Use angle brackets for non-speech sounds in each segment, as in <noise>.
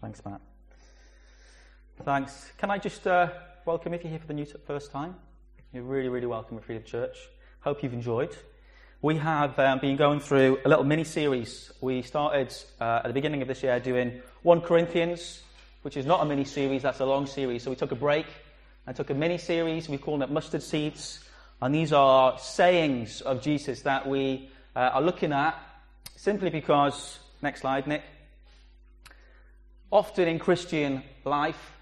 Thanks, Matt. Thanks. Can I just uh, welcome if you're here for the new t- first time? You're really, really welcome at Freedom Church. Hope you've enjoyed. We have um, been going through a little mini series. We started uh, at the beginning of this year doing 1 Corinthians, which is not a mini series, that's a long series. So we took a break and took a mini series. We called it Mustard Seeds. And these are sayings of Jesus that we uh, are looking at simply because, next slide, Nick. Often in Christian life,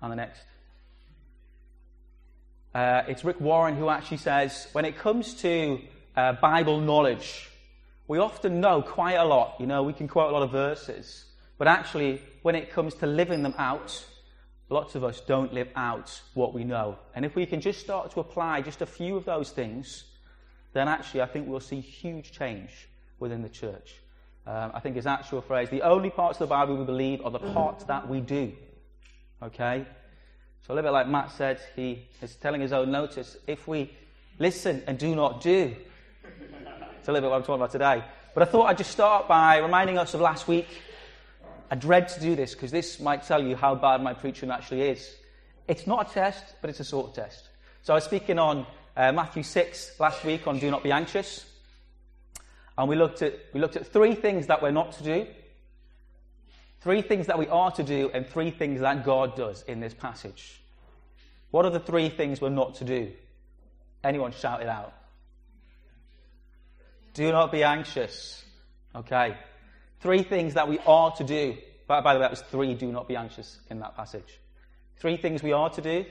and the next. Uh, it's Rick Warren who actually says when it comes to uh, Bible knowledge, we often know quite a lot. You know, we can quote a lot of verses, but actually, when it comes to living them out, lots of us don't live out what we know. And if we can just start to apply just a few of those things, then actually, I think we'll see huge change within the church. Um, I think his actual phrase, the only parts of the Bible we believe are the parts that we do. Okay? So a little bit like Matt said, he is telling his own notice, if we listen and do not do, it's a little bit what I'm talking about today. But I thought I'd just start by reminding us of last week. I dread to do this because this might tell you how bad my preaching actually is. It's not a test, but it's a sort of test. So I was speaking on uh, Matthew 6 last week on do not be anxious. And we looked, at, we looked at three things that we're not to do, three things that we are to do, and three things that God does in this passage. What are the three things we're not to do? Anyone shout it out. Do not be anxious. Okay. Three things that we are to do. By, by the way, that was three do not be anxious in that passage. Three things we are to do.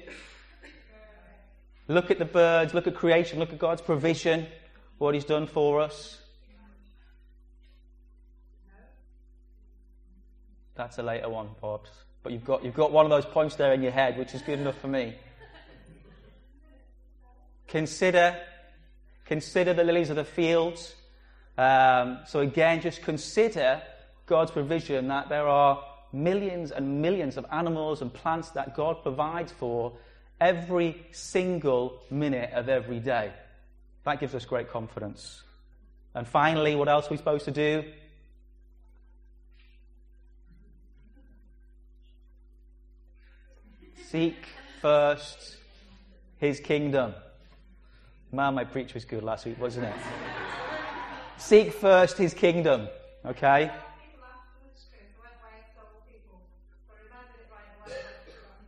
Look at the birds, look at creation, look at God's provision, what He's done for us. That's a later one, Pops. But you've got, you've got one of those points there in your head, which is good enough for me. Consider, consider the lilies of the fields. Um, so again, just consider God's provision that there are millions and millions of animals and plants that God provides for every single minute of every day. That gives us great confidence. And finally, what else are we supposed to do? Seek first his kingdom. Man, my preach was good last week, wasn't it? Seek first his kingdom, okay?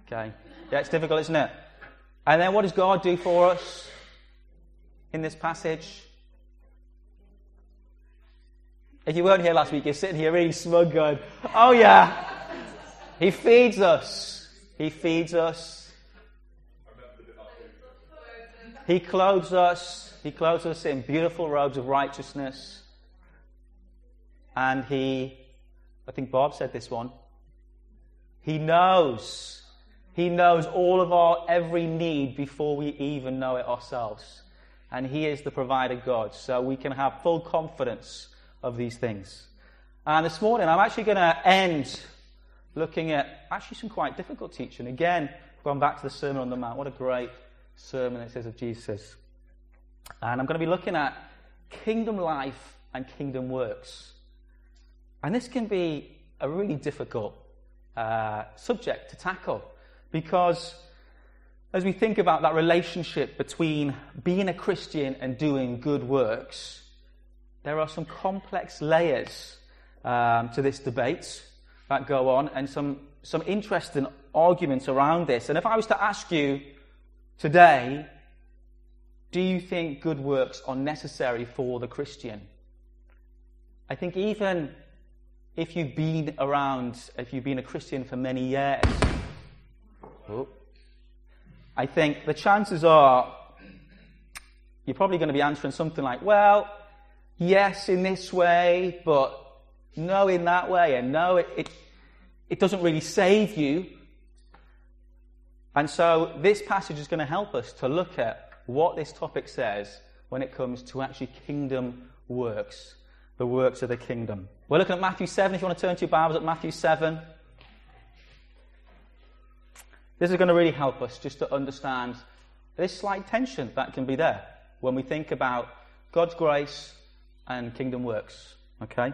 Okay. Yeah, it's difficult, isn't it? And then what does God do for us in this passage? If you weren't here last week, you're sitting here really smug going, oh yeah, he feeds us. He feeds us. He clothes us. He clothes us in beautiful robes of righteousness. And he, I think Bob said this one, he knows. He knows all of our every need before we even know it ourselves. And he is the provider God. So we can have full confidence of these things. And this morning, I'm actually going to end looking at actually some quite difficult teaching. Again, going back to the Sermon on the Mount. What a great sermon it says of Jesus. And I'm going to be looking at kingdom life and kingdom works. And this can be a really difficult uh, subject to tackle because as we think about that relationship between being a Christian and doing good works, there are some complex layers um, to this debate that go on and some, some interesting arguments around this. And if I was to ask you today, do you think good works are necessary for the Christian? I think even if you've been around, if you've been a Christian for many years, oh, I think the chances are you're probably going to be answering something like, well, yes, in this way, but no in that way, and no, it, it, it doesn't really save you. And so this passage is going to help us to look at what this topic says when it comes to actually kingdom works, the works of the kingdom. We're looking at Matthew 7. If you want to turn to your Bibles at Matthew 7. This is going to really help us just to understand this slight tension that can be there when we think about God's grace and kingdom works. Okay?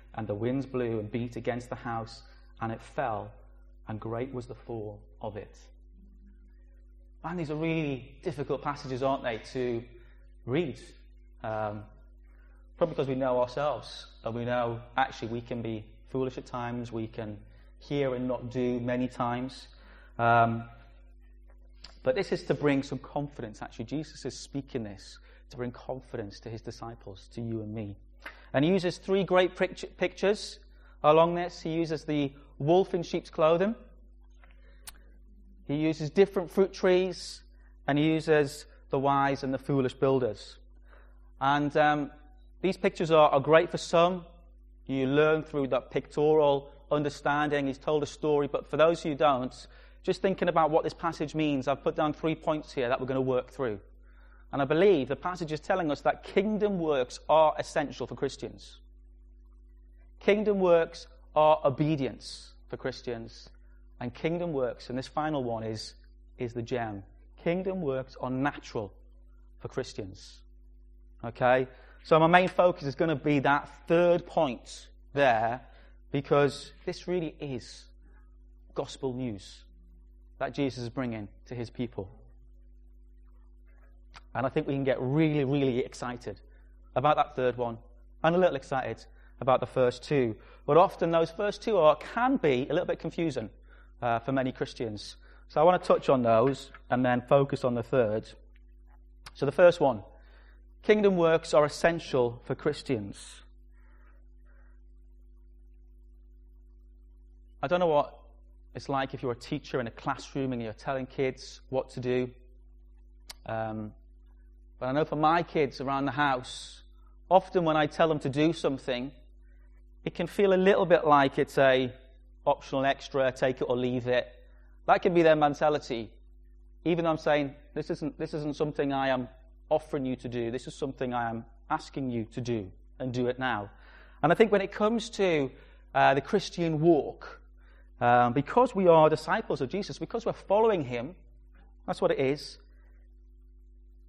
and the winds blew and beat against the house, and it fell, and great was the fall of it. Man, these are really difficult passages, aren't they, to read? Um, probably because we know ourselves and we know actually we can be foolish at times, we can hear and not do many times. Um, but this is to bring some confidence. Actually, Jesus is speaking this to bring confidence to his disciples, to you and me. And he uses three great pictures along this. He uses the wolf in sheep's clothing. He uses different fruit trees, and he uses the wise and the foolish builders. And um, these pictures are, are great for some. You learn through that pictorial understanding. He's told a story, but for those who don't, just thinking about what this passage means, I've put down three points here that we're going to work through. And I believe the passage is telling us that kingdom works are essential for Christians. Kingdom works are obedience for Christians. And kingdom works, and this final one is, is the gem. Kingdom works are natural for Christians. Okay? So my main focus is going to be that third point there because this really is gospel news that Jesus is bringing to his people. And I think we can get really, really excited about that third one and a little excited about the first two. But often those first two are, can be a little bit confusing uh, for many Christians. So I want to touch on those and then focus on the third. So the first one kingdom works are essential for Christians. I don't know what it's like if you're a teacher in a classroom and you're telling kids what to do. Um, but I know for my kids around the house, often when I tell them to do something, it can feel a little bit like it's a optional extra, take it or leave it. That can be their mentality. Even though I'm saying, this isn't, this isn't something I am offering you to do, this is something I am asking you to do, and do it now. And I think when it comes to uh, the Christian walk, um, because we are disciples of Jesus, because we're following him, that's what it is.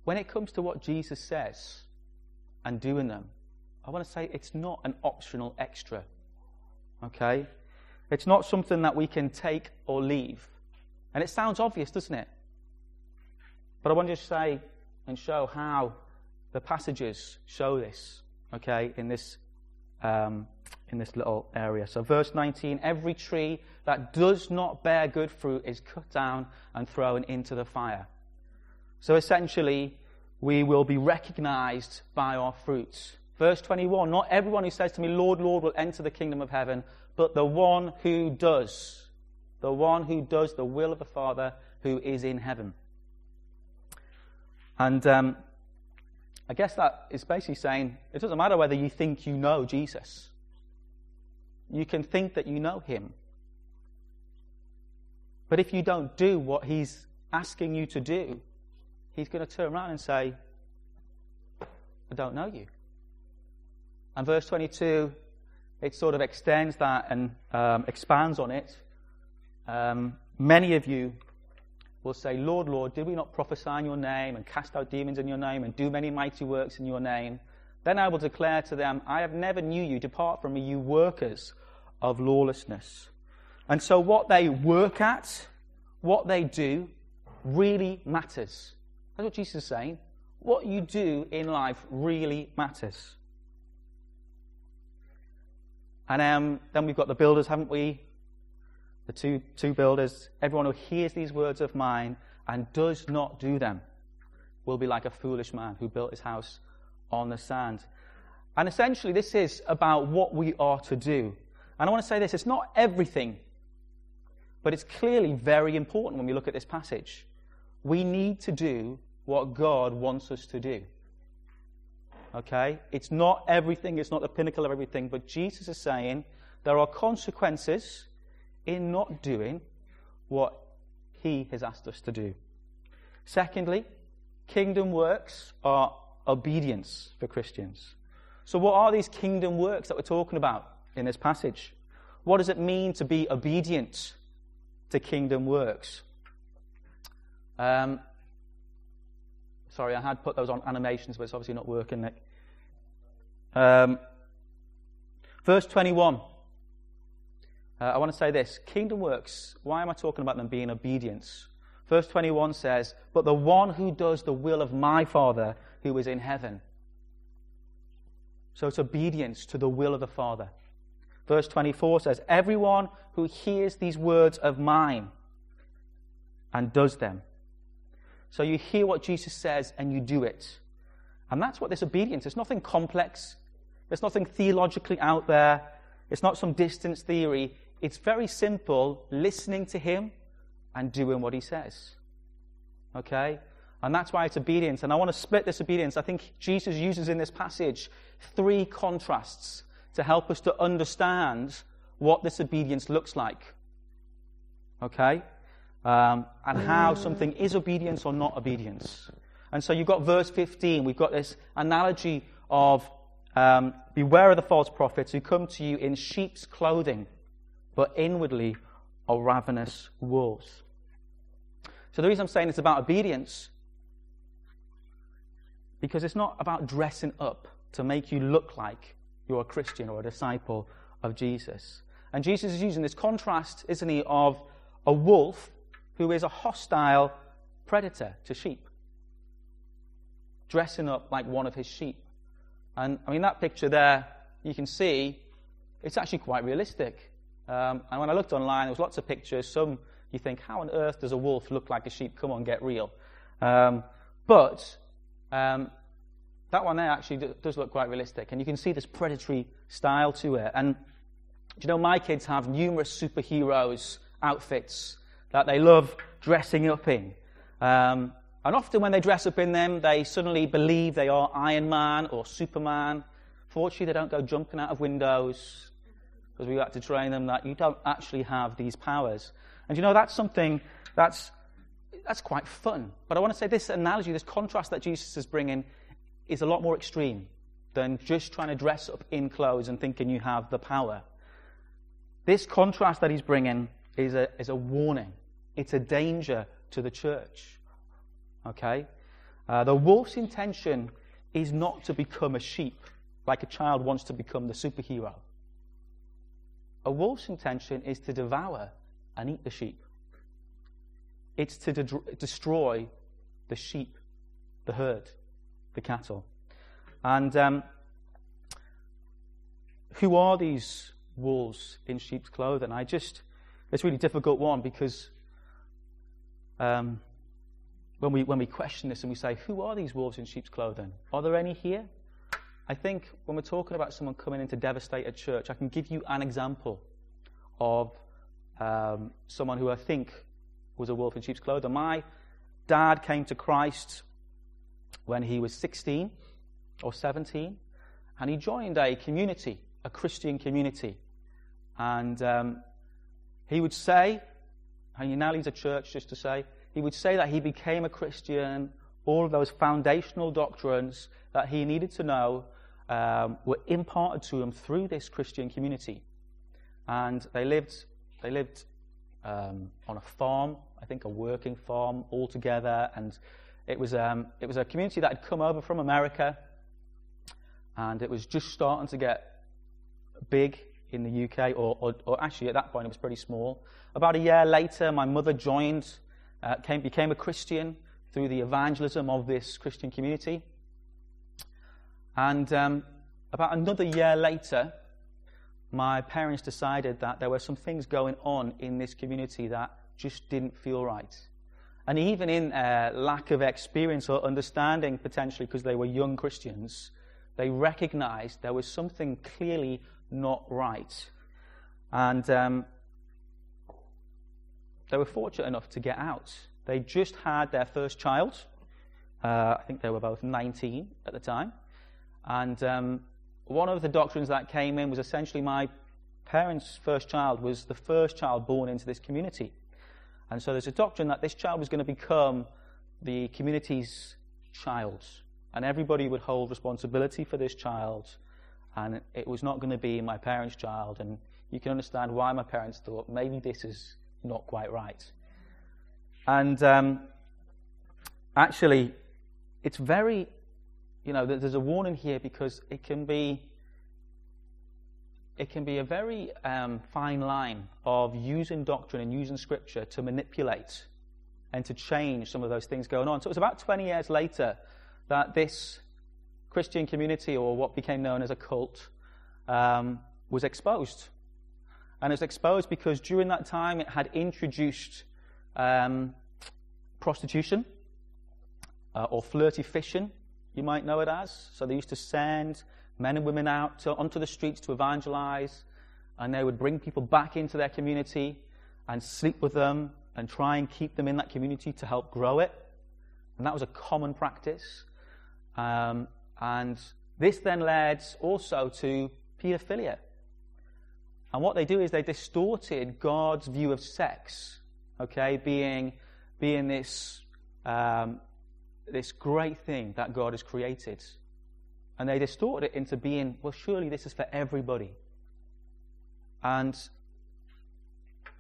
When it comes to what Jesus says and doing them, I want to say it's not an optional extra. Okay? It's not something that we can take or leave. And it sounds obvious, doesn't it? But I want to just say and show how the passages show this, okay, in this, um, in this little area. So, verse 19 every tree that does not bear good fruit is cut down and thrown into the fire. So, essentially, we will be recognized by our fruits. Verse 21 Not everyone who says to me, Lord, Lord, will enter the kingdom of heaven, but the one who does, the one who does the will of the Father who is in heaven. And um, I guess that is basically saying it doesn't matter whether you think you know Jesus. You can think that you know him. But if you don't do what he's asking you to do, he's going to turn around and say, I don't know you. And verse 22 it sort of extends that and um, expands on it. Um, many of you will say, Lord, Lord, did we not prophesy in your name and cast out demons in your name and do many mighty works in your name? Then I will declare to them, I have never knew you. Depart from me, you workers of lawlessness. And so what they work at, what they do, really matters. That's what Jesus is saying. What you do in life really matters. And um, then we've got the builders, haven't we? The two, two builders. Everyone who hears these words of mine and does not do them will be like a foolish man who built his house on the sand. And essentially, this is about what we are to do. And I want to say this it's not everything, but it's clearly very important when we look at this passage. We need to do what God wants us to do. Okay? It's not everything, it's not the pinnacle of everything, but Jesus is saying there are consequences in not doing what he has asked us to do. Secondly, kingdom works are obedience for Christians. So, what are these kingdom works that we're talking about in this passage? What does it mean to be obedient to kingdom works? Um, sorry, I had put those on animations, but it's obviously not working, Nick. Um, verse 21. Uh, I want to say this kingdom works, why am I talking about them being obedience? Verse 21 says, But the one who does the will of my Father who is in heaven. So it's obedience to the will of the Father. Verse 24 says, Everyone who hears these words of mine and does them. So you hear what Jesus says and you do it. And that's what this obedience is. It's nothing complex. There's nothing theologically out there. It's not some distance theory. It's very simple listening to him and doing what he says. Okay? And that's why it's obedience. And I want to split this obedience. I think Jesus uses in this passage three contrasts to help us to understand what this obedience looks like. Okay? Um, and how something is obedience or not obedience. And so you've got verse 15. We've got this analogy of um, beware of the false prophets who come to you in sheep's clothing, but inwardly are ravenous wolves. So the reason I'm saying it's about obedience because it's not about dressing up to make you look like you're a Christian or a disciple of Jesus. And Jesus is using this contrast, isn't he, of a wolf who is a hostile predator to sheep, dressing up like one of his sheep. And I mean, that picture there, you can see it's actually quite realistic. Um, and when I looked online, there was lots of pictures. Some you think, how on earth does a wolf look like a sheep? Come on, get real. Um, but um, that one there actually does look quite realistic, and you can see this predatory style to it. And you know, my kids have numerous superheroes outfits that they love dressing up in. Um, and often when they dress up in them, they suddenly believe they are Iron Man or Superman. Fortunately, they don't go jumping out of windows because we had to train them that you don't actually have these powers. And you know, that's something that's, that's quite fun. But I want to say this analogy, this contrast that Jesus is bringing is a lot more extreme than just trying to dress up in clothes and thinking you have the power. This contrast that he's bringing is a, is a warning. It's a danger to the church. Okay? Uh, the wolf's intention is not to become a sheep like a child wants to become the superhero. A wolf's intention is to devour and eat the sheep. It's to de- destroy the sheep, the herd the cattle. And um, who are these wolves in sheep's clothing? I just, it's a really difficult one because um, when, we, when we question this and we say, who are these wolves in sheep's clothing? Are there any here? I think when we're talking about someone coming in to devastate a church, I can give you an example of um, someone who I think was a wolf in sheep's clothing. My dad came to Christ when he was 16 or 17, and he joined a community, a Christian community. And um, he would say, and he now leads a church just to say, he would say that he became a Christian, all of those foundational doctrines that he needed to know um, were imparted to him through this Christian community. And they lived, they lived um, on a farm I think, a working farm all together. And it was, um, it was a community that had come over from America, and it was just starting to get big in the UK, or, or, or actually at that point it was pretty small. About a year later, my mother joined, uh, came, became a Christian through the evangelism of this Christian community. And um, about another year later, my parents decided that there were some things going on in this community that just didn't feel right. And even in uh, lack of experience or understanding, potentially because they were young Christians, they recognized there was something clearly not right. And um, they were fortunate enough to get out. They just had their first child. Uh, I think they were both 19 at the time. And um, one of the doctrines that came in was essentially my parents' first child was the first child born into this community. And so there's a doctrine that this child was going to become the community's child. And everybody would hold responsibility for this child. And it was not going to be my parents' child. And you can understand why my parents thought maybe this is not quite right. And um, actually, it's very you know, there's a warning here because it can be it can be a very um, fine line of using doctrine and using scripture to manipulate and to change some of those things going on. So it was about 20 years later that this Christian community, or what became known as a cult, um, was exposed. And it was exposed because during that time it had introduced um, prostitution uh, or flirty fishing you might know it as. So they used to send men and women out to, onto the streets to evangelize, and they would bring people back into their community and sleep with them and try and keep them in that community to help grow it. And that was a common practice. Um, and this then led also to pedophilia. And what they do is they distorted God's view of sex, okay, being, being this um, this great thing that God has created. And they distort it into being, well, surely this is for everybody. And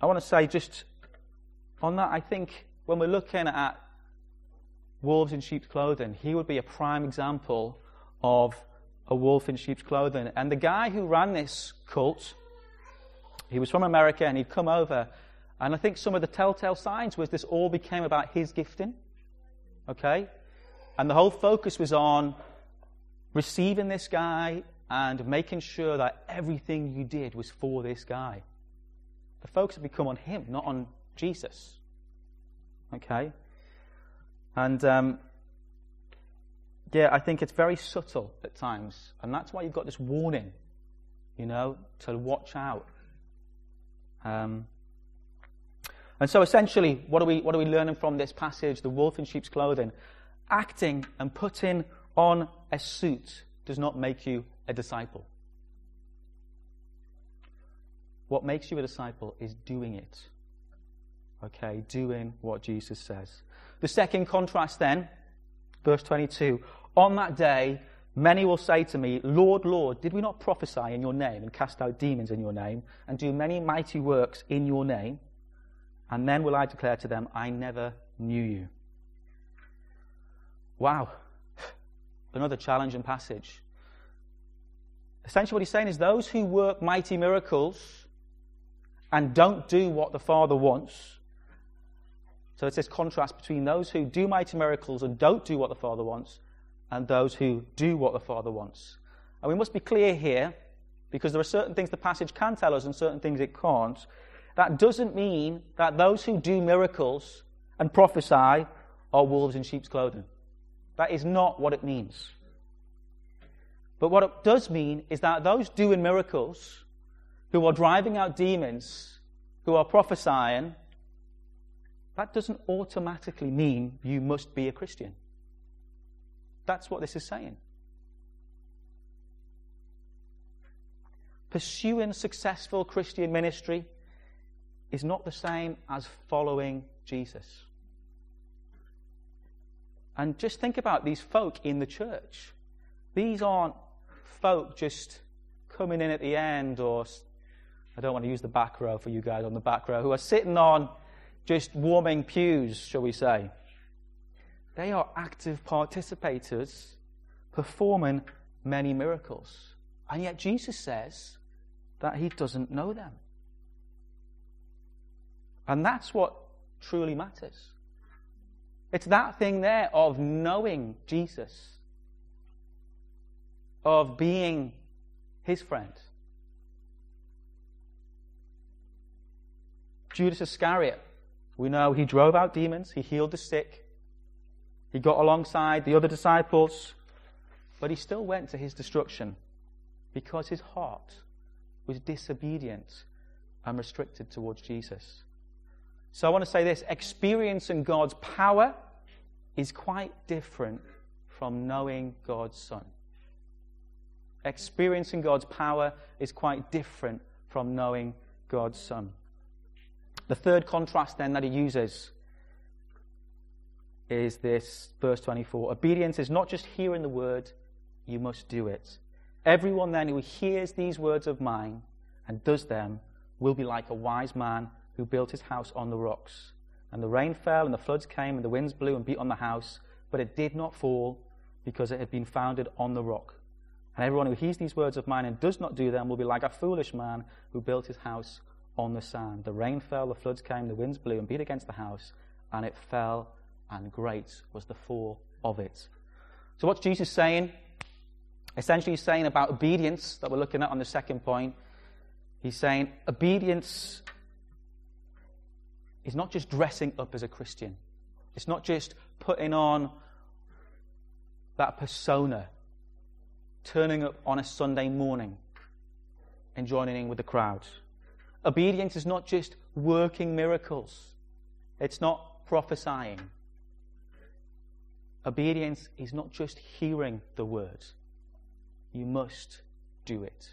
I want to say just on that, I think when we're looking at wolves in sheep's clothing, he would be a prime example of a wolf in sheep's clothing. And the guy who ran this cult, he was from America and he'd come over. And I think some of the telltale signs was this all became about his gifting. Okay? And the whole focus was on receiving this guy and making sure that everything you did was for this guy. The focus had become on him, not on Jesus. Okay? And um, yeah, I think it's very subtle at times. And that's why you've got this warning, you know, to watch out. Um, and so essentially, what are, we, what are we learning from this passage, the wolf in sheep's clothing? acting and putting on a suit does not make you a disciple. What makes you a disciple is doing it. Okay, doing what Jesus says. The second contrast then, verse 22 On that day, many will say to me, Lord, Lord, did we not prophesy in your name and cast out demons in your name and do many mighty works in your name? And then will I declare to them, I never knew you. Wow. <sighs> Another challenging passage. Essentially, what he's saying is those who work mighty miracles and don't do what the Father wants. So it's this contrast between those who do mighty miracles and don't do what the Father wants and those who do what the Father wants. And we must be clear here because there are certain things the passage can tell us and certain things it can't. That doesn't mean that those who do miracles and prophesy are wolves in sheep's clothing. That is not what it means. But what it does mean is that those doing miracles, who are driving out demons, who are prophesying, that doesn't automatically mean you must be a Christian. That's what this is saying. Pursuing successful Christian ministry is not the same as following Jesus. And just think about these folk in the church. These aren't folk just coming in at the end, or I don't want to use the back row for you guys on the back row, who are sitting on, just warming pews, shall we say. They are active participators performing many miracles. And yet Jesus says that he doesn't know them. And that's what truly matters. It's that thing there of knowing Jesus, of being his friend. Judas Iscariot, we know he drove out demons, he healed the sick, he got alongside the other disciples, but he still went to his destruction because his heart was disobedient and restricted towards Jesus. So I want to say this experiencing God's power is quite different from knowing God's Son. Experiencing God's power is quite different from knowing God's Son. The third contrast then that he uses is this verse 24. Obedience is not just hearing the word, you must do it. Everyone then who hears these words of mine and does them will be like a wise man who built his house on the rocks. And the rain fell, and the floods came, and the winds blew and beat on the house, but it did not fall because it had been founded on the rock. And everyone who hears these words of mine and does not do them will be like a foolish man who built his house on the sand. The rain fell, the floods came, the winds blew and beat against the house, and it fell, and great was the fall of it. So, what's Jesus saying? Essentially, he's saying about obedience that we're looking at on the second point. He's saying obedience is not just dressing up as a Christian, it's not just putting on that persona, turning up on a Sunday morning and joining in with the crowd. Obedience is not just working miracles, it's not prophesying. Obedience is not just hearing the word, you must do it.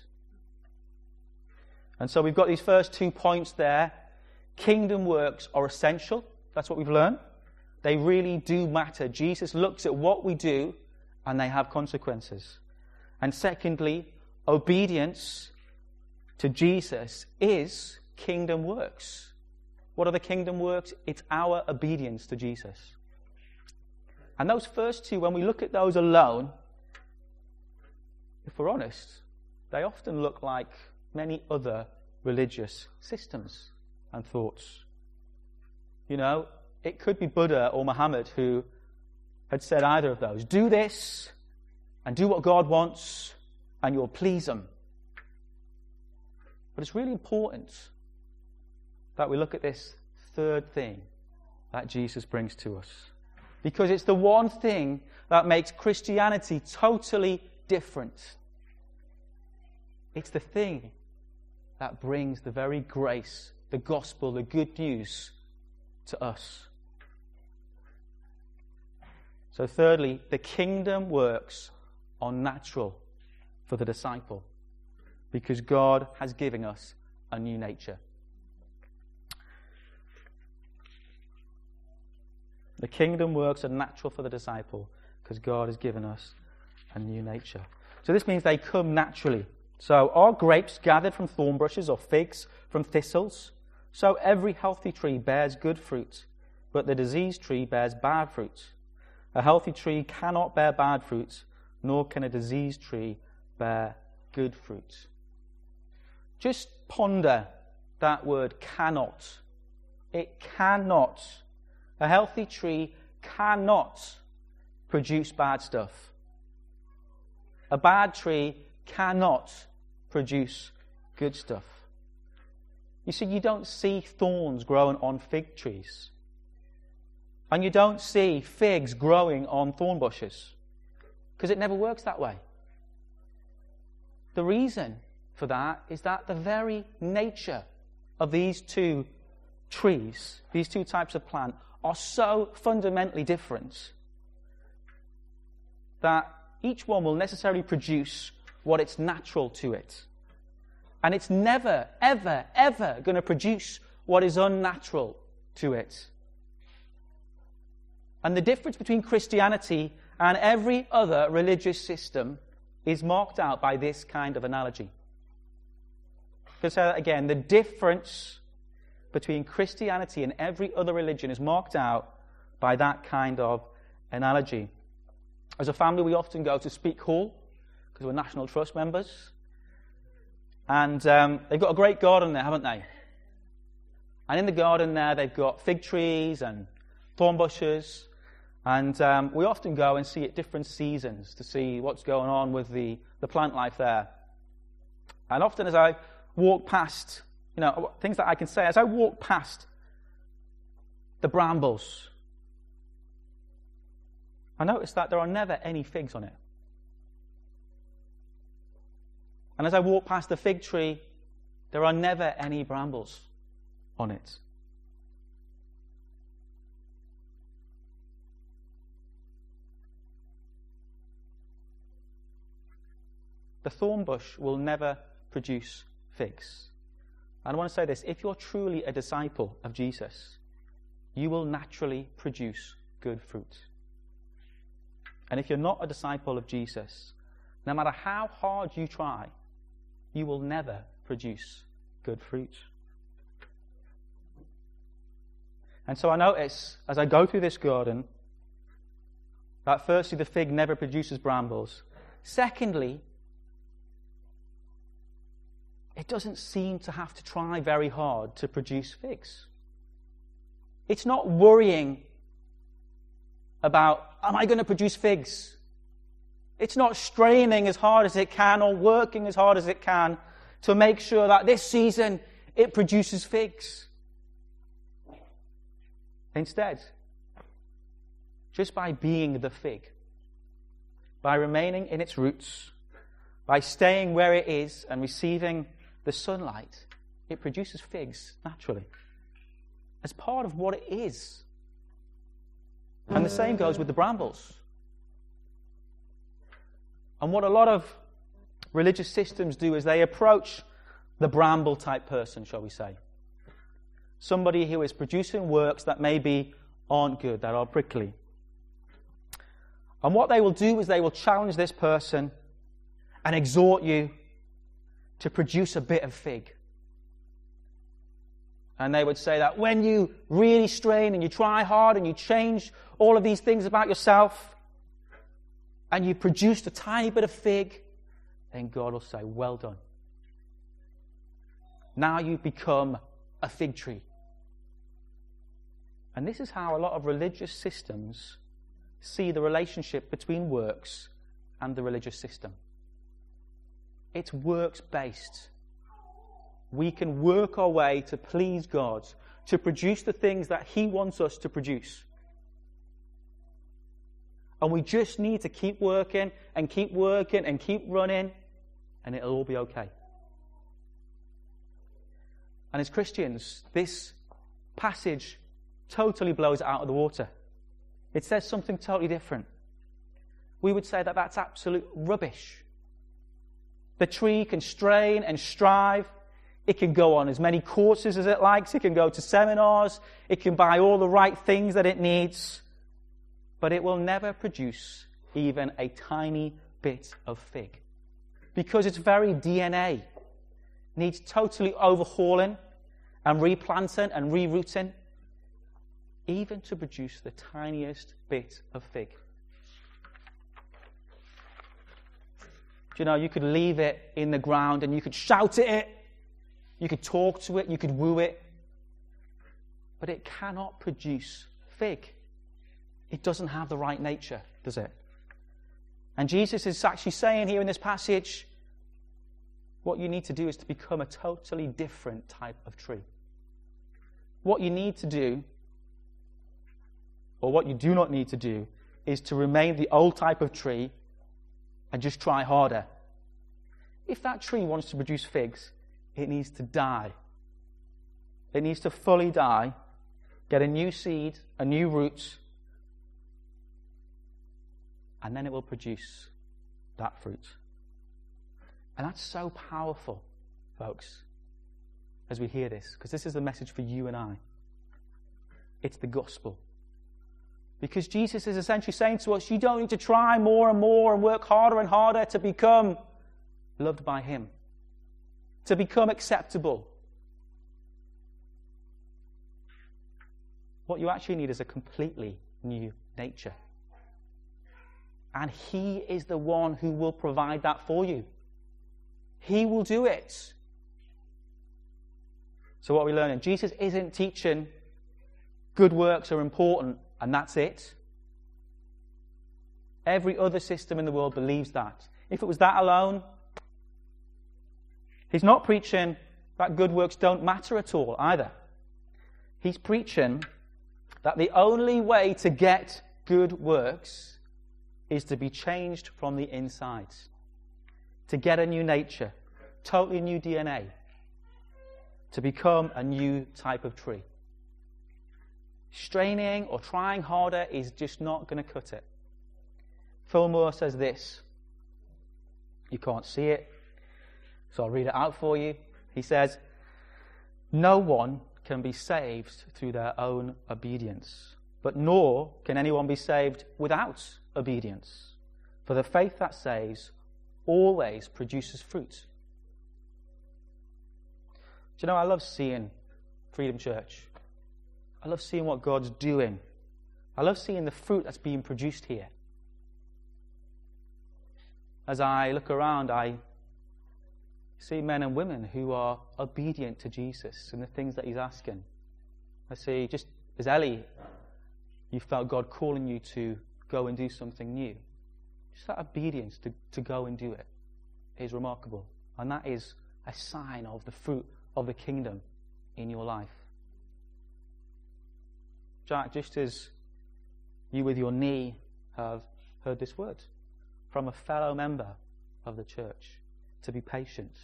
And so we've got these first two points there Kingdom works are essential. That's what we've learned. They really do matter. Jesus looks at what we do and they have consequences. And secondly, obedience to Jesus is kingdom works. What are the kingdom works? It's our obedience to Jesus. And those first two, when we look at those alone, if we're honest, they often look like many other religious systems and thoughts. You know, it could be Buddha or Muhammad who had said either of those. Do this and do what God wants, and you'll please Him. But it's really important that we look at this third thing that Jesus brings to us. Because it's the one thing that makes Christianity totally different. It's the thing that brings the very grace the gospel, the good news to us. So, thirdly, the kingdom works on natural for the disciple because God has given us a new nature. The kingdom works are natural for the disciple because God has given us a new nature. So this means they come naturally. So are grapes gathered from thorn bushes or figs from thistles? So every healthy tree bears good fruit, but the diseased tree bears bad fruit. A healthy tree cannot bear bad fruit, nor can a diseased tree bear good fruit. Just ponder that word cannot. It cannot. A healthy tree cannot produce bad stuff. A bad tree cannot produce good stuff. You see, you don't see thorns growing on fig trees. And you don't see figs growing on thorn bushes. Because it never works that way. The reason for that is that the very nature of these two trees, these two types of plant, are so fundamentally different that each one will necessarily produce what it's natural to it. And it's never, ever, ever going to produce what is unnatural to it. And the difference between Christianity and every other religious system is marked out by this kind of analogy. To say that again, the difference between Christianity and every other religion is marked out by that kind of analogy. As a family, we often go to Speke Hall because we're National Trust members. And um, they've got a great garden there, haven't they? And in the garden there, they've got fig trees and thorn bushes. And um, we often go and see at different seasons to see what's going on with the, the plant life there. And often as I walk past, you know, things that I can say, as I walk past the brambles, I notice that there are never any figs on it. And as I walk past the fig tree, there are never any brambles on it. The thorn bush will never produce figs. I want to say this if you're truly a disciple of Jesus, you will naturally produce good fruit. And if you're not a disciple of Jesus, no matter how hard you try, you will never produce good fruit. And so I notice as I go through this garden that firstly, the fig never produces brambles. Secondly, it doesn't seem to have to try very hard to produce figs. It's not worrying about, am I going to produce figs? It's not straining as hard as it can or working as hard as it can to make sure that this season it produces figs. Instead, just by being the fig, by remaining in its roots, by staying where it is and receiving the sunlight, it produces figs naturally as part of what it is. And the same goes with the brambles. And what a lot of religious systems do is they approach the bramble type person, shall we say. Somebody who is producing works that maybe aren't good, that are prickly. And what they will do is they will challenge this person and exhort you to produce a bit of fig. And they would say that when you really strain and you try hard and you change all of these things about yourself and you produce a tiny bit of fig, then God will say, Well done. Now you've become a fig tree. And this is how a lot of religious systems see the relationship between works and the religious system. It's works based. We can work our way to please God, to produce the things that He wants us to produce. And we just need to keep working and keep working and keep running, and it'll all be okay. And as Christians, this passage totally blows it out of the water. It says something totally different. We would say that that's absolute rubbish. The tree can strain and strive. It can go on as many courses as it likes. It can go to seminars. It can buy all the right things that it needs. But it will never produce even a tiny bit of fig. Because its very DNA needs totally overhauling and replanting and rerouting, even to produce the tiniest bit of fig. you know, you could leave it in the ground and you could shout at it, you could talk to it, you could woo it, but it cannot produce fig. It doesn't have the right nature, does it? And Jesus is actually saying here in this passage, what you need to do is to become a totally different type of tree. What you need to do, or what you do not need to do, is to remain the old type of tree and just try harder. If that tree wants to produce figs, it needs to die. It needs to fully die, get a new seed, a new root, and then it will produce that fruit. And that's so powerful, folks, as we hear this, because this is the message for you and I. It's the gospel. Because Jesus is essentially saying to us, you don't need to try more and more and work harder and harder to become loved by Him, to become acceptable. What you actually need is a completely new nature. And He is the one who will provide that for you. He will do it. So, what are we learning? Jesus isn't teaching good works are important and that's it. Every other system in the world believes that. If it was that alone, he's not preaching that good works don't matter at all either. He's preaching that the only way to get good works is to be changed from the inside, to get a new nature, totally new DNA, to become a new type of tree. Straining or trying harder is just not going to cut it. Fillmore says this. You can't see it, so I'll read it out for you. He says, No one can be saved through their own obedience, but nor can anyone be saved without obedience. For the faith that saves always produces fruit. Do you know, I love seeing Freedom Church. I love seeing what God's doing. I love seeing the fruit that's being produced here. As I look around, I see men and women who are obedient to Jesus and the things that He's asking. I see, just as Ellie, you felt God calling you to go and do something new. Just that obedience to, to go and do it is remarkable. And that is a sign of the fruit of the kingdom in your life. Jack, just as you with your knee have heard this word from a fellow member of the church, to be patient.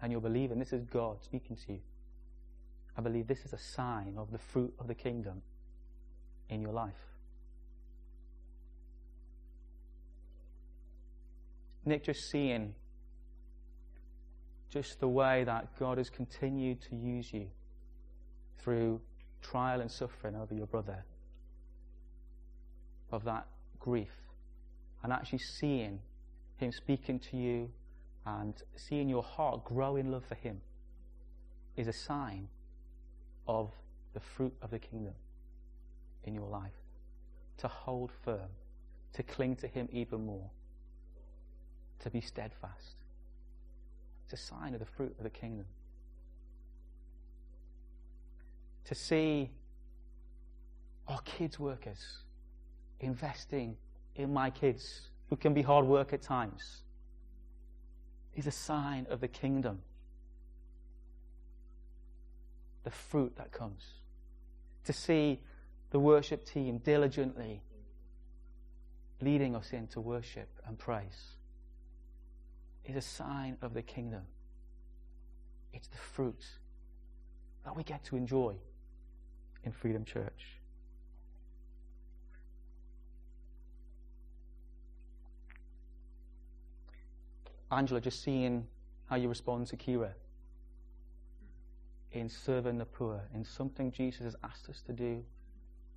And you're believing this is God speaking to you. I believe this is a sign of the fruit of the kingdom in your life. Nick, just seeing just the way that God has continued to use you through trial and suffering over your brother, of that grief, and actually seeing Him speaking to you and seeing your heart grow in love for Him is a sign of the fruit of the kingdom in your life. To hold firm, to cling to Him even more, to be steadfast. It's a sign of the fruit of the kingdom. To see our kids' workers investing in my kids, who can be hard work at times, is a sign of the kingdom. The fruit that comes. To see the worship team diligently leading us into worship and praise is a sign of the kingdom. It's the fruit that we get to enjoy in Freedom Church. Angela, just seeing how you respond to Kira in serving the poor, in something Jesus has asked us to do.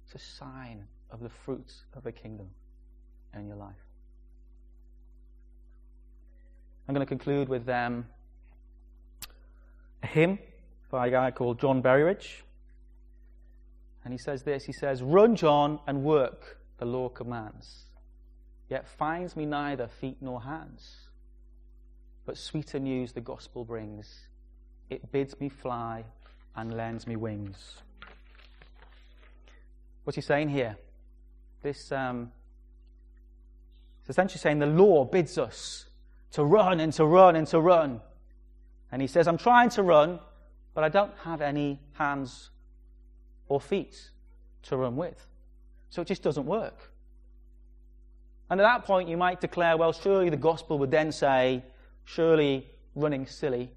It's a sign of the fruits of the kingdom in your life. I'm going to conclude with um, a hymn by a guy called John Berridge. And he says this He says, Run, John, and work, the law commands, yet finds me neither feet nor hands. But sweeter news the gospel brings. It bids me fly and lends me wings. What's he saying here? This um, essentially saying the law bids us to run and to run and to run. And he says, I'm trying to run, but I don't have any hands or feet to run with. So it just doesn't work. And at that point, you might declare, well, surely the gospel would then say, surely running silly.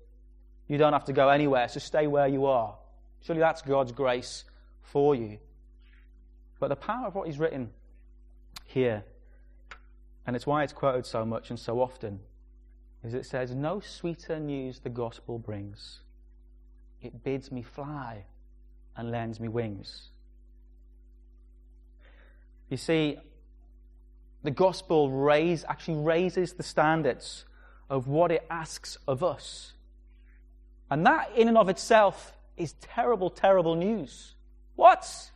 You don't have to go anywhere, so stay where you are. Surely that's God's grace for you. But the power of what he's written here, and it's why it's quoted so much and so often, is it says, No sweeter news the gospel brings. It bids me fly and lends me wings. You see, the gospel raise, actually raises the standards of what it asks of us. And that, in and of itself, is terrible, terrible news. What?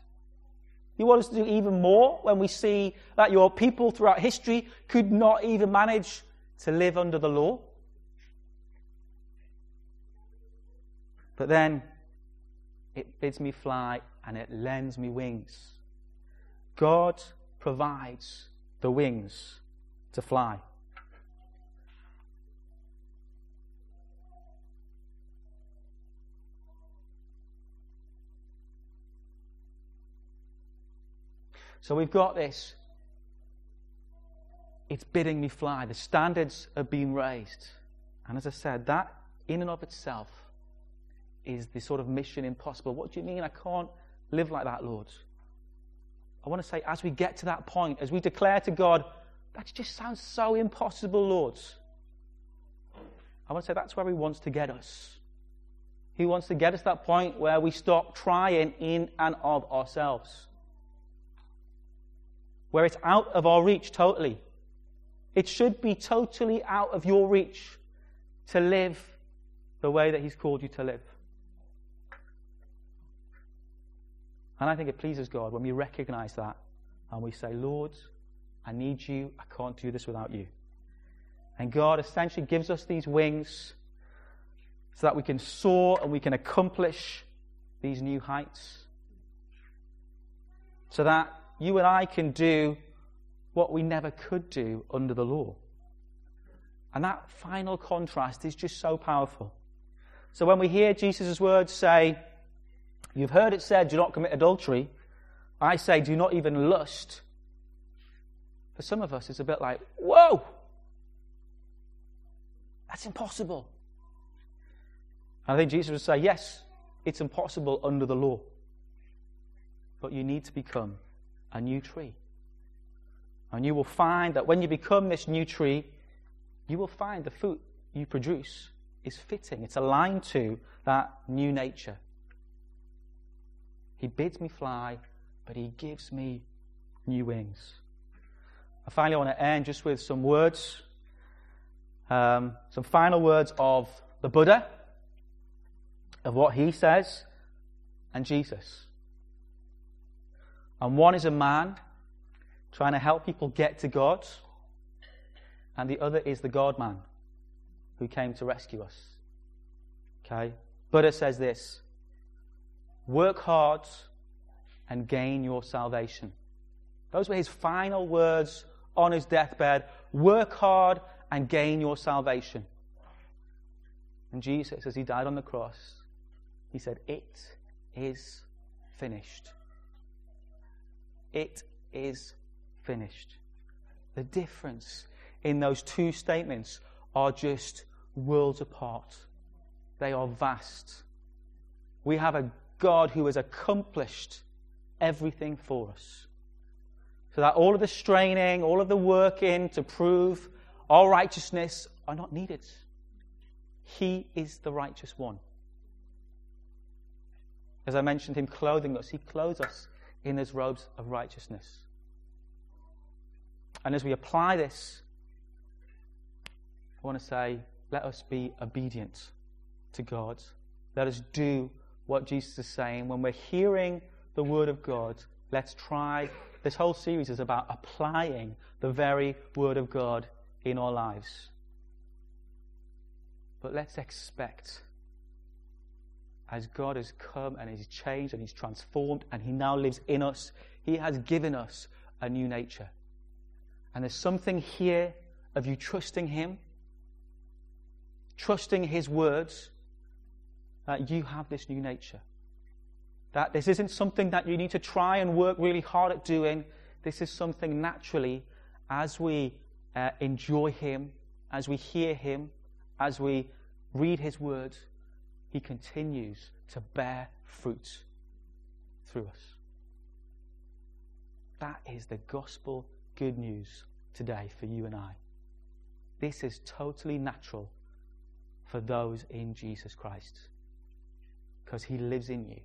You want us to do even more when we see that your people throughout history could not even manage to live under the law? But then it bids me fly and it lends me wings. God provides the wings to fly. So we've got this. It's bidding me fly. The standards are being raised. And as I said, that in and of itself is the sort of mission impossible. What do you mean I can't live like that, Lord? I want to say, as we get to that point, as we declare to God, that just sounds so impossible, Lord. I want to say that's where He wants to get us. He wants to get us to that point where we stop trying in and of ourselves, where it's out of our reach totally. It should be totally out of your reach to live the way that He's called you to live. And I think it pleases God when we recognize that and we say, Lord, I need you. I can't do this without you. And God essentially gives us these wings so that we can soar and we can accomplish these new heights. So that you and I can do what we never could do under the law. And that final contrast is just so powerful. So when we hear Jesus' words say, You've heard it said, do not commit adultery. I say, do not even lust. For some of us, it's a bit like, whoa! That's impossible. And I think Jesus would say, yes, it's impossible under the law. But you need to become a new tree. And you will find that when you become this new tree, you will find the fruit you produce is fitting. It's aligned to that new nature. He bids me fly, but he gives me new wings. I finally want to end just with some words, um, some final words of the Buddha, of what he says, and Jesus. And one is a man trying to help people get to God, and the other is the God man who came to rescue us. Okay? Buddha says this Work hard and gain your salvation. Those were his final words on his deathbed. Work hard and gain your salvation. And Jesus, as he died on the cross, he said, It is finished. It is finished. The difference in those two statements are just worlds apart. They are vast. We have a God who has accomplished everything for us. So that all of the straining, all of the working to prove our righteousness are not needed. He is the righteous one. As I mentioned, Him clothing us, He clothes us in His robes of righteousness. And as we apply this, I want to say, let us be obedient to God. Let us do what Jesus is saying. When we're hearing the Word of God, let's try. This whole series is about applying the very Word of God in our lives. But let's expect, as God has come and He's changed and He's transformed and He now lives in us, He has given us a new nature. And there's something here of you trusting Him, trusting His words, that you have this new nature. That this isn't something that you need to try and work really hard at doing. This is something naturally, as we uh, enjoy Him, as we hear Him, as we read His words, He continues to bear fruit through us. That is the gospel good news today for you and I. This is totally natural for those in Jesus Christ because He lives in you.